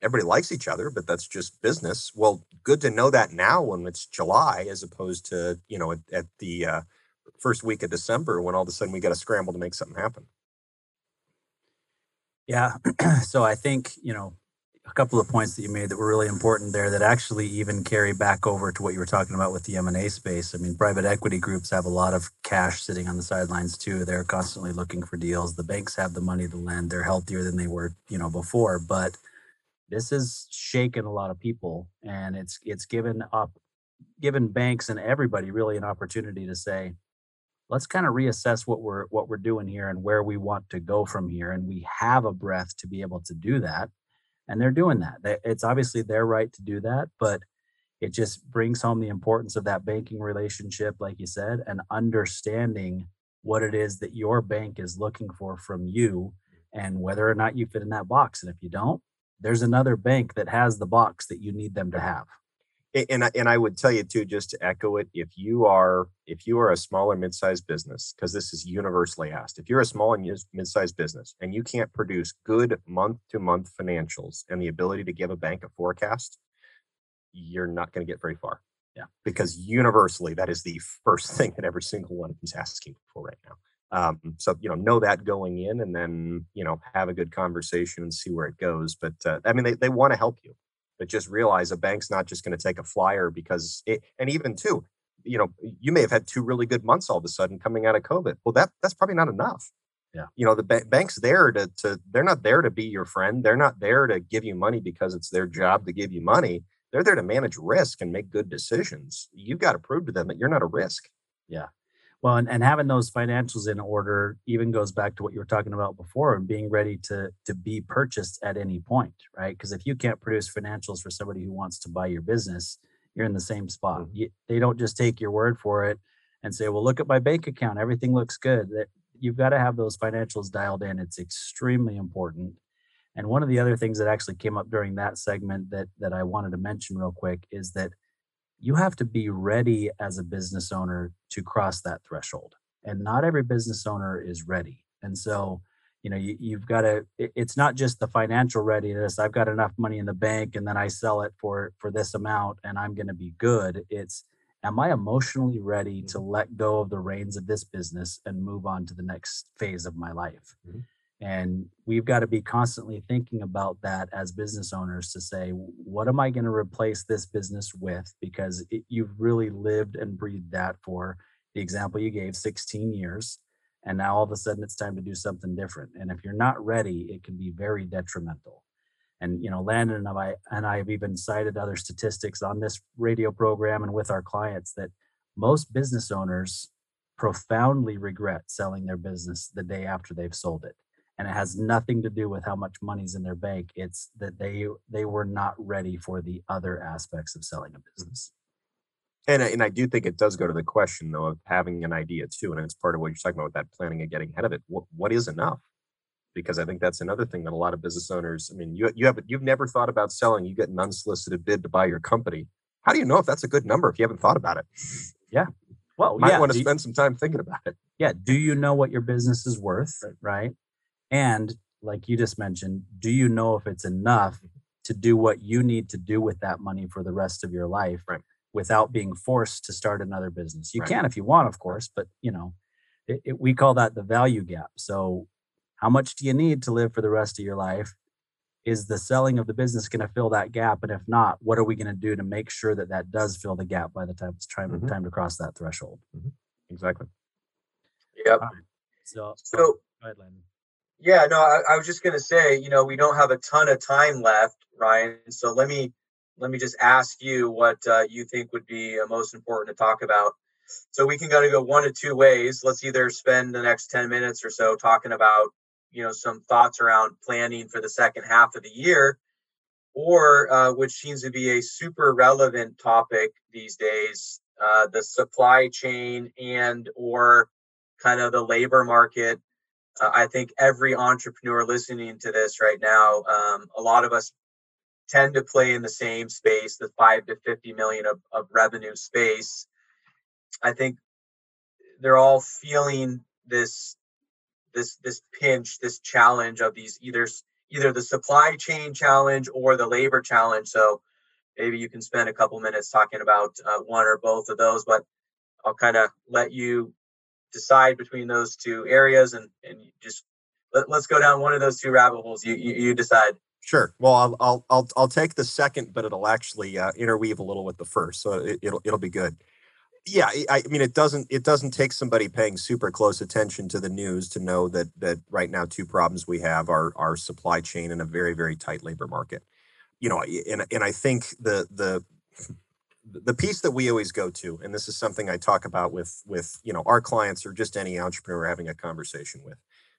Everybody likes each other, but that's just business. Well, good to know that now when it's July, as opposed to, you know, at, at the uh, first week of December when all of a sudden we got to scramble to make something happen. Yeah. so I think, you know, a couple of points that you made that were really important there that actually even carry back over to what you were talking about with the M&A space. I mean, private equity groups have a lot of cash sitting on the sidelines too. They're constantly looking for deals. The banks have the money to lend. They're healthier than they were, you know, before, but this has shaken a lot of people and it's it's given up given banks and everybody really an opportunity to say let's kind of reassess what we're what we're doing here and where we want to go from here and we have a breath to be able to do that and they're doing that. It's obviously their right to do that, but it just brings home the importance of that banking relationship, like you said, and understanding what it is that your bank is looking for from you and whether or not you fit in that box. And if you don't, there's another bank that has the box that you need them to have. And I, and I would tell you too, just to echo it, if you are if you are a smaller mid-sized business, because this is universally asked, if you're a small and mid-sized business and you can't produce good month-to-month financials and the ability to give a bank a forecast, you're not going to get very far. Yeah, because universally that is the first thing that every single one is asking for right now. Um, so you know, know that going in, and then you know, have a good conversation and see where it goes. But uh, I mean, they they want to help you but just realize a bank's not just going to take a flyer because it, and even too, you know, you may have had two really good months all of a sudden coming out of COVID. Well, that that's probably not enough. Yeah. You know, the ba- bank's there to to they're not there to be your friend. They're not there to give you money because it's their job to give you money. They're there to manage risk and make good decisions. You've got to prove to them that you're not a risk. Yeah. Well, and, and having those financials in order even goes back to what you were talking about before and being ready to to be purchased at any point, right? Because if you can't produce financials for somebody who wants to buy your business, you're in the same spot. Mm-hmm. You, they don't just take your word for it and say, "Well, look at my bank account; everything looks good." That you've got to have those financials dialed in. It's extremely important. And one of the other things that actually came up during that segment that that I wanted to mention real quick is that you have to be ready as a business owner to cross that threshold. And not every business owner is ready. And so, you know, you, have got to, it's not just the financial readiness. I've got enough money in the bank and then I sell it for, for this amount and I'm going to be good. It's, am I emotionally ready to mm-hmm. let go of the reins of this business and move on to the next phase of my life? Mm-hmm. And we've got to be constantly thinking about that as business owners to say, what am I going to replace this business with? Because it, you've really lived and breathed that for the example you gave 16 years. And now all of a sudden it's time to do something different. And if you're not ready, it can be very detrimental. And you know, Landon and I and I have even cited other statistics on this radio program and with our clients that most business owners profoundly regret selling their business the day after they've sold it and it has nothing to do with how much money's in their bank it's that they they were not ready for the other aspects of selling a mm-hmm. business. And, and i do think it does go to the question though of having an idea too and it's part of what you're talking about with that planning and getting ahead of it what, what is enough? Because i think that's another thing that a lot of business owners i mean you, you have you've never thought about selling you get an unsolicited bid to buy your company. How do you know if that's a good number if you haven't thought about it? Yeah. Well you might yeah. want to spend some time thinking about it. Yeah do you know what your business is worth right, right? And like you just mentioned, do you know if it's enough to do what you need to do with that money for the rest of your life right. without being forced to start another business? You right. can if you want, of course, but you know, it, it, we call that the value gap. So, how much do you need to live for the rest of your life? Is the selling of the business going to fill that gap? And if not, what are we going to do to make sure that that does fill the gap by the time it's time, mm-hmm. time to cross that threshold? Mm-hmm. Exactly. Yep. Right. So, so go ahead, Landon. Yeah, no, I, I was just gonna say, you know, we don't have a ton of time left, Ryan. So let me let me just ask you what uh, you think would be uh, most important to talk about. So we can kind of go one of two ways. Let's either spend the next 10 minutes or so talking about, you know, some thoughts around planning for the second half of the year, or uh, which seems to be a super relevant topic these days, uh, the supply chain and or kind of the labor market I think every entrepreneur listening to this right now, um, a lot of us tend to play in the same space, the five to 50 million of, of revenue space. I think they're all feeling this this this pinch, this challenge of these either either the supply chain challenge or the labor challenge. So maybe you can spend a couple minutes talking about uh, one or both of those, but I'll kind of let you decide between those two areas and and just let, us go down one of those two rabbit holes. You you, you decide. Sure. Well I'll, I'll i'll i'll take the second but it'll actually uh, interweave a little with the first so it, it'll it'll be good. Yeah I, I mean it doesn't it doesn't take somebody paying super close attention to the news to know that that right now two problems we have are our supply chain and a very very tight labor market. You know and and i think the the the piece that we always go to and this is something i talk about with with you know our clients or just any entrepreneur having a conversation with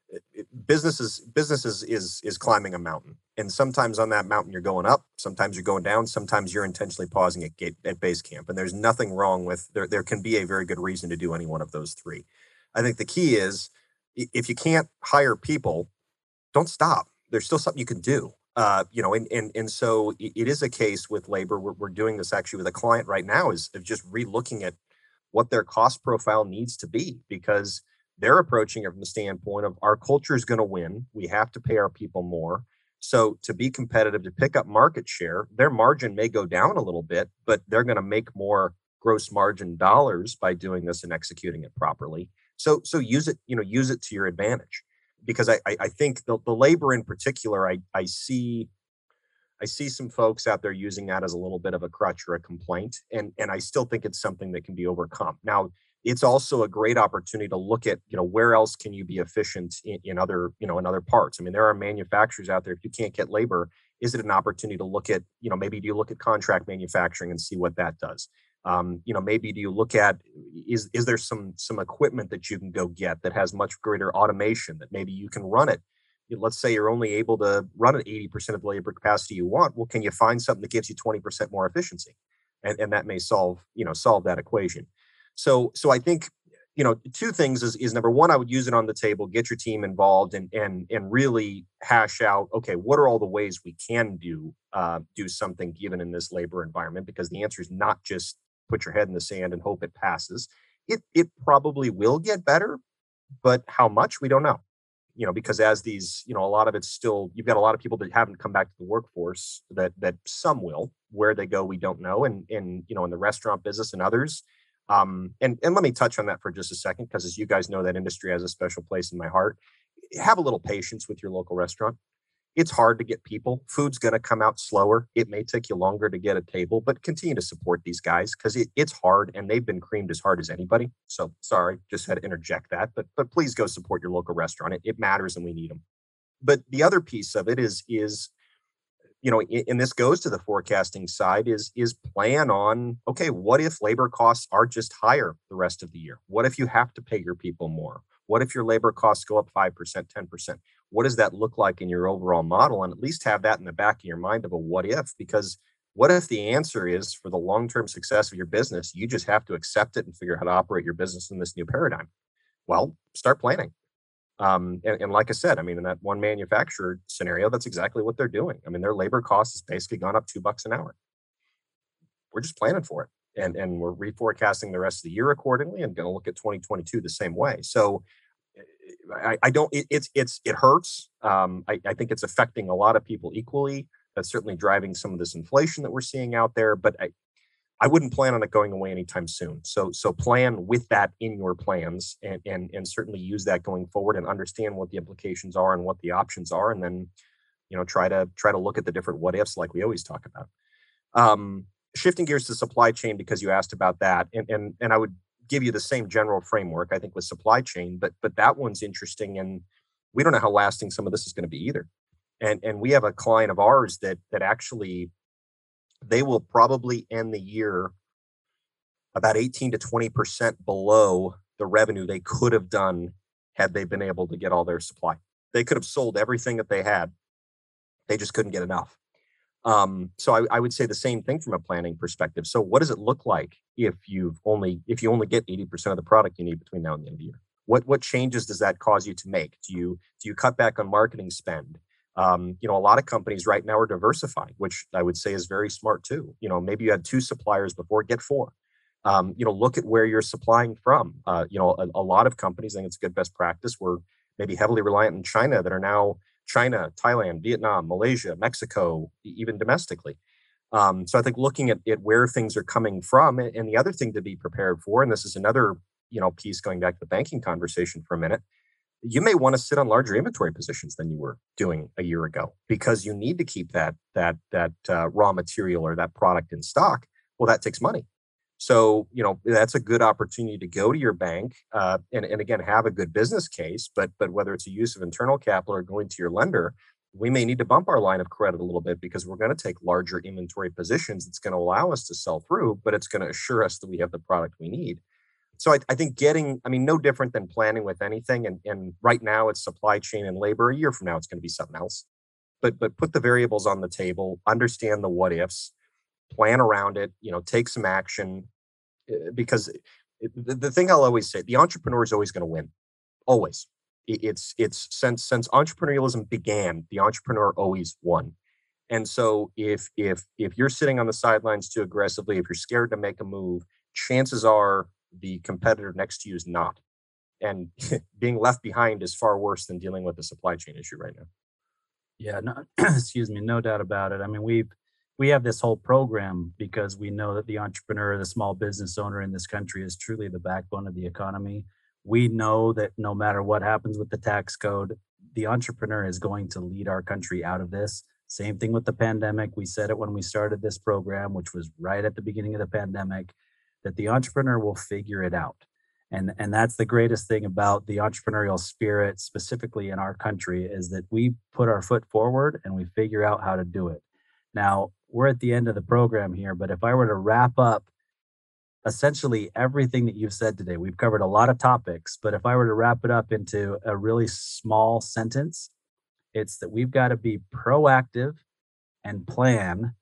it, it, businesses businesses is is climbing a mountain and sometimes on that mountain you're going up sometimes you're going down sometimes you're intentionally pausing at gate at base camp and there's nothing wrong with there there can be a very good reason to do any one of those three. I think the key is if you can't hire people don't stop. There's still something you can do Uh, you know, and, and and so it is a case with labor. We're, we're doing this actually with a client right now is of just relooking at what their cost profile needs to be because they're approaching it from the standpoint of our culture is going to win. We have to pay our people more. So to be competitive, to pick up market share, their margin may go down a little bit, but they're going to make more gross margin dollars by doing this and executing it properly. So so use it, you know, use it to your advantage. Because I I, think the, the labor in particular, I I see I see some folks out there using that as a little bit of a crutch or a complaint. And and I still think it's something that can be overcome. Now it's also a great opportunity to look at you know where else can you be efficient in, in, other you know in other parts i mean there are manufacturers out there if you can't get labor is it an opportunity to look at you know maybe do you look at contract manufacturing and see what that does um, you know maybe do you look at is is there some some equipment that you can go get that has much greater automation that maybe you can run it? Let's say you're only able to run at 80% of the labor capacity you want well can you find something that gives you 20% more efficiency? And, and that may solve you know solve that equation. So so I think you know two things is, is number one I would use it on the table, get your team involved, and and and really hash out okay what are all the ways we can do uh, do something given in this labor environment? Because the answer is not just put your head in the sand and hope it passes. It it probably will get better, but how much we don't know you know because as these you know a lot of it's still you've got a lot of people that haven't come back to the workforce that that some will where they go we don't know and and you know in the restaurant business and others um, and, and let me touch on that for just a second, because as you guys know, that industry has a special place in my heart. Have a little patience with your local restaurant. It's hard to get people. Food's going to come out slower. It may take you longer to get a table, but continue to support these guys because it, it's hard and they've been creamed as hard as anybody. So sorry, just had to interject that. But but please go support your local restaurant. It, it matters and we need them. But the other piece of it is is you know and this goes to the forecasting side is is plan on okay what if labor costs are just higher the rest of the year what if you have to pay your people more what if your labor costs go up 5% 10% what does that look like in your overall model and at least have that in the back of your mind of a what if because what if the answer is for the long-term success of your business you just have to accept it and figure out how to operate your business in this new paradigm well start planning um, and, and, like I said, I mean, in that one manufacturer scenario, that's exactly what they're doing. I mean, their labor cost has basically gone up two bucks an hour. We're just planning for it, and and we're reforecasting the rest of the year accordingly, and going to look at 2022 the same way. So, I, I don't. It, it's it's it hurts. Um, I, I think it's affecting a lot of people equally. That's certainly driving some of this inflation that we're seeing out there. But I, I wouldn't plan on it going away anytime soon. So so plan with that in your plans and and and certainly use that going forward and understand what the implications are and what the options are and then you know try to try to look at the different what ifs like we always talk about. Um, shifting gears to supply chain because you asked about that and and and I would give you the same general framework I think with supply chain but but that one's interesting and we don't know how lasting some of this is going to be either. And and we have a client of ours that that actually they will probably end the year about 18 to 20% below the revenue they could have done had they been able to get all their supply. They could have sold everything that they had. They just couldn't get enough. Um, so I, I, would say the same thing from a planning perspective. So what does it look like if you've only if you only get 80% of the product you need between now and the end of the year? What what changes does that cause you to make? Do you do you cut back on marketing spend? Um, you know, a lot of companies right now are diversifying, which I would say is very smart too. You know, maybe you had two suppliers before, get four. Um, you know, look at where you're supplying from. Uh, you know, a, a, lot of companies, I think it's good best practice. We're maybe heavily reliant on China that are now China, Thailand, Vietnam, Malaysia, Mexico, even domestically. Um, so I think looking at, at where things are coming from, and the other thing to be prepared for, and this is another you know piece going back to the banking conversation for a minute, you may want to sit on larger inventory positions than you were doing a year ago because you need to keep that that that uh, raw material or that product in stock. Well, that takes money. So you know that's a good opportunity to go to your bank uh, and and again have a good business case. But but whether it's a use of internal capital or going to your lender, we may need to bump our line of credit a little bit because we're going to take larger inventory positions. It's going to allow us to sell through, but it's going to assure us that we have the product we need so I, I, think getting i mean no different than planning with anything and, and right now it's supply chain and labor a year from now it's going to be something else but but put the variables on the table understand the what ifs plan around it you know take some action eh, because the, the thing i'll always say the entrepreneur is always going to win always it's it's since since entrepreneurialism began the entrepreneur always won And so if if if you're sitting on the sidelines too aggressively, if you're scared to make a move, chances are the competitor next to you is not. And being left behind is far worse than dealing with a supply chain issue right now. Yeah, no, excuse me, no doubt about it. I mean, we've we have this whole program because we know that the entrepreneur, the small business owner in this country is truly the backbone of the economy. We know that no matter what happens with the tax code, the entrepreneur is going to lead our country out of this. Same thing with the pandemic. We said it when we started this program, which was right at the beginning of the pandemic, that the entrepreneur will figure it out. And, and that's the greatest thing about the entrepreneurial spirit, specifically in our country, is that we put our foot forward and we figure out how to do it. Now, we're at the end of the program here, but if I were to wrap up essentially everything that you've said today, we've covered a lot of topics, but if I were to wrap it up into a really small sentence, it's that we've got to be proactive and plan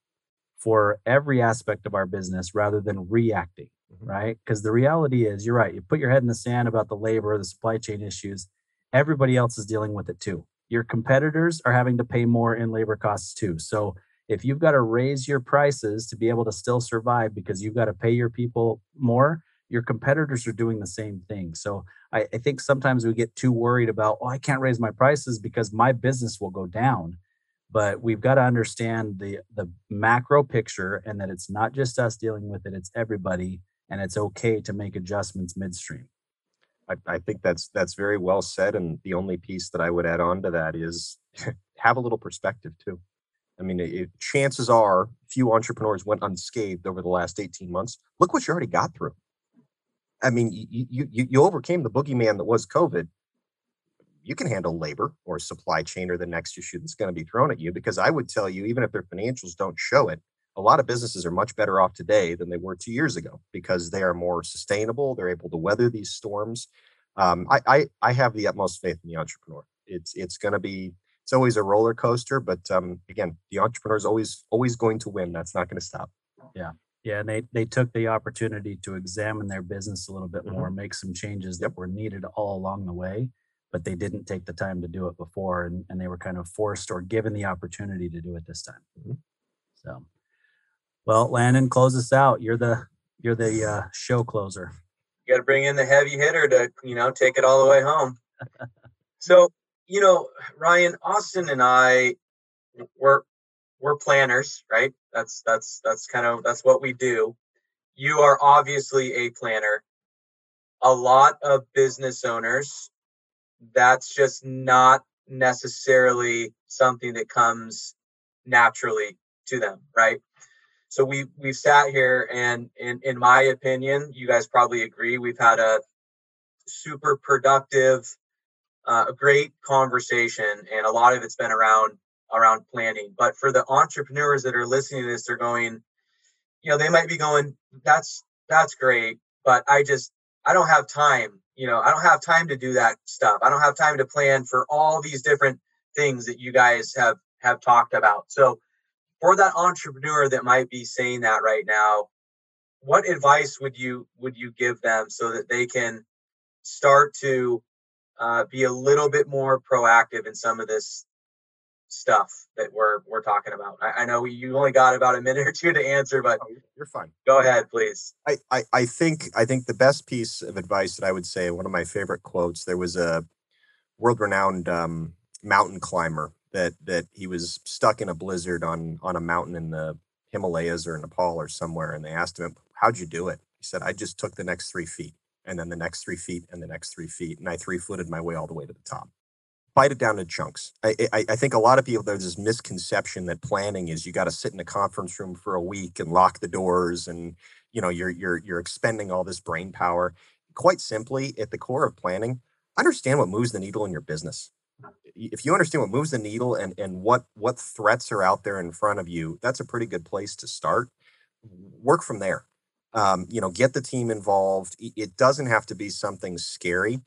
for every aspect of our business rather than reacting, mm-hmm. right? Because the reality is, you're right. You put your head in the sand about the labor, the supply chain issues, everybody else is dealing with it too. Your competitors are having to pay more in labor costs too. So if you've got to raise your prices to be able to still survive because you've got to pay your people more, your competitors are doing the same thing. So I, I, think sometimes we get too worried about, oh, I can't raise my prices because my business will go down. But we've got to understand the the macro picture and that it's not just us dealing with it, it's everybody, and it's okay to make adjustments midstream. I, I think that's that's very well said. And the only piece that I would add on to that is have a little perspective too. I mean, it, chances are few entrepreneurs went unscathed over the last 18 months. Look what you already got through. I mean, you, you, you overcame the boogeyman that was COVID. You can handle labor or supply chain or the next issue that's going to be thrown at you because I would tell you, even if their financials don't show it, a lot of businesses are much better off today than they were two years ago because they are more sustainable. They're able to weather these storms. Um, I, I, I have the utmost faith in the entrepreneur. It's it's going to be it's always a roller coaster, but um, again, the entrepreneur is always always going to win. That's not going to stop. Yeah, yeah. And they they took the opportunity to examine their business a little bit mm-hmm. more, make some changes that were needed all along the way, but they didn't take the time to do it before, and and they were kind of forced or given the opportunity to do it this time. Mm-hmm. So, well, Landon, close us out. You're the you're the uh, show closer. You got to bring in the heavy hitter to you know take it all the way home. so you know, Ryan, Austin and I we're we're planners, right? That's that's that's kind of that's what we do. You are obviously a planner. A lot of business owners, that's just not necessarily something that comes naturally to them, right? So we we've sat here and in in my opinion, you guys probably agree, we've had a super productive uh, a great conversation, and a lot of it's been around around planning. But for the entrepreneurs that are listening to this, they're going, you know, they might be going, "That's that's great, but I just I don't have time. You know, I don't have time to do that stuff. I don't have time to plan for all these different things that you guys have have talked about." So, for that entrepreneur that might be saying that right now, what advice would you would you give them so that they can start to uh, be a little bit more proactive in some of this stuff that we're we're talking about. I, I, know you only got about a minute or two to answer, but oh, you're fine. Go ahead, please. I, I I think I think the best piece of advice that I would say, one of my favorite quotes, there was a world-renowned um, mountain climber that that he was stuck in a blizzard on on a mountain in the Himalayas or Nepal or somewhere, and they asked him, "How'd you do it?" He said, "I just took the next three feet." And then the next three feet and the next three feet. And I three footed my way all the way to the top. Bite it down to chunks. I, I, I think a lot of people, there's this misconception that planning is you got to sit in a conference room for a week and lock the doors and, you know, you're, you're, you're expending all this brain power. Quite simply, at the core of planning, understand what moves the needle in your business. If you understand what moves the needle and, and what, what threats are out there in front of you, that's a pretty good place to start. Work from there um, you know, get the team involved. It doesn't have to be something scary,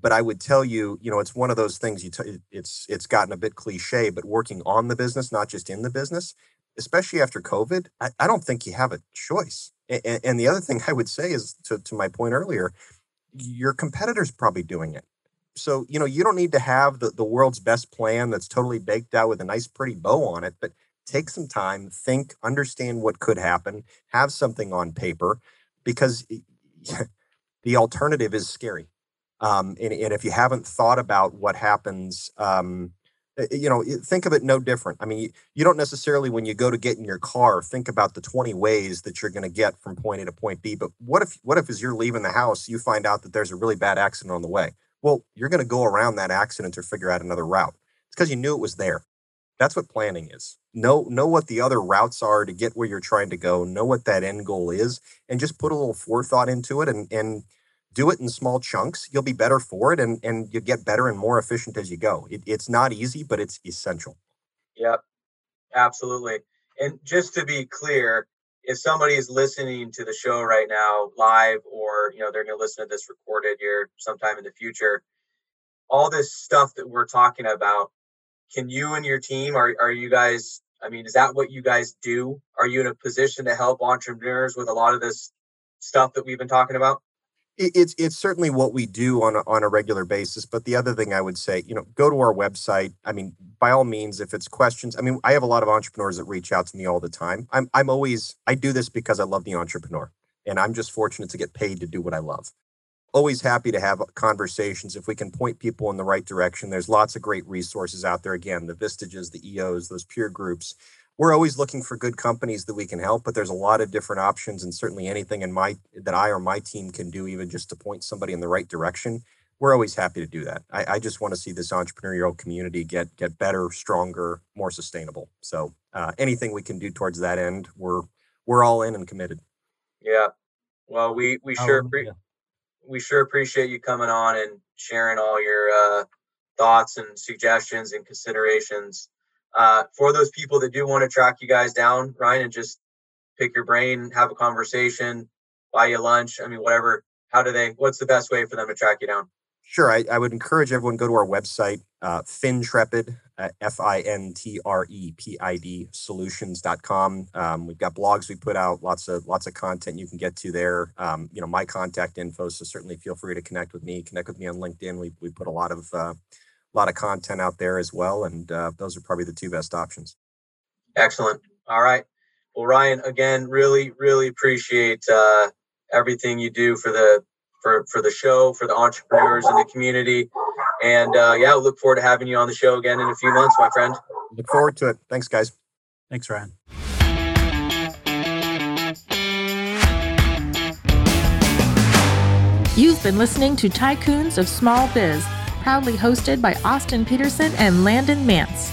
but I would tell you, you know, it's one of those things. You, t- it's it's gotten a bit cliche, but working on the business, not just in the business, especially after COVID, I, I don't think you have a choice. And, and the other thing I would say is, to to my point earlier, your competitors probably doing it. So you know, you don't need to have the the world's best plan that's totally baked out with a nice, pretty bow on it, but take some time, think, understand what could happen, have something on paper, because the alternative is scary. Um, and, and, if you haven't thought about what happens, um, eh, eh, you know, think of it no different. I mean, you don't necessarily, when you go to get in your car, think about the 20 ways that you're going to get from point A to point B. But what if, what if as you're leaving the house, you find out that there's a really bad accident on the way? Well, you're going to go around that accident or figure out another route. It's because you knew it was there. That's what planning is. Know know what the other routes are to get where you're trying to go. Know what that end goal is, and just put a little forethought into it, and and do it in small chunks. You'll be better for it, and and you get better and more efficient as you go. It, it's not easy, but it's essential. Yep, absolutely. And just to be clear, if somebody is listening to the show right now live, or you know they're going to listen to this recorded here sometime in the future, all this stuff that we're talking about can you and your team are are you guys i mean is that what you guys do? Are you in a position to help entrepreneurs with a lot of this stuff that we've been talking about? It's it's certainly what we do on a, on a regular basis but the other thing i would say you know go to our website. I mean by all means if it's questions i mean i have a lot of entrepreneurs that reach out to me all the time. I'm i'm always i do this because i love the entrepreneur and i'm just fortunate to get paid to do what i love always happy to have conversations if we can point people in the right direction. There's lots of great resources out there. Again, the Vistages, the EOs, those peer groups. We're always looking for good companies that we can help, but there's a lot of different options, and certainly anything in my that I or my team can do, even just to point somebody in the right direction. We're always happy to do that. I, I just want to see this entrepreneurial community get get better, stronger, more sustainable. So uh, anything we can do towards that end, we're we're all in and committed. Yeah. Well, we we sure pre- we sure appreciate you coming on and sharing all your uh, thoughts and suggestions and considerations. Uh, for those people that do want to track you guys down, Ryan, and just pick your brain, have a conversation, buy you lunch. I mean, whatever. How do they? What's the best way for them to track you down? Sure. I, I would encourage everyone go to our website, uh, Fintrepid, uh, F I N T R E P I D solutions.com. Um, we've got blogs we put out, lots of lots of content you can get to there. Um, you know, my contact info, so certainly feel free to connect with me. Connect with me on LinkedIn. We, we put a lot of uh, a lot of content out there as well, and uh, those are probably the two best options. Excellent. All right. Well, Ryan, again, really, really appreciate uh, everything you do for the for for the show, for the entrepreneurs in the community. And uh, yeah, we look forward to having you on the show again in a few months, my friend. Look forward to it. Thanks, guys. Thanks, Ryan. You've been listening to Tycoons of Small Biz, proudly hosted by Austin Peterson and Landon Mance.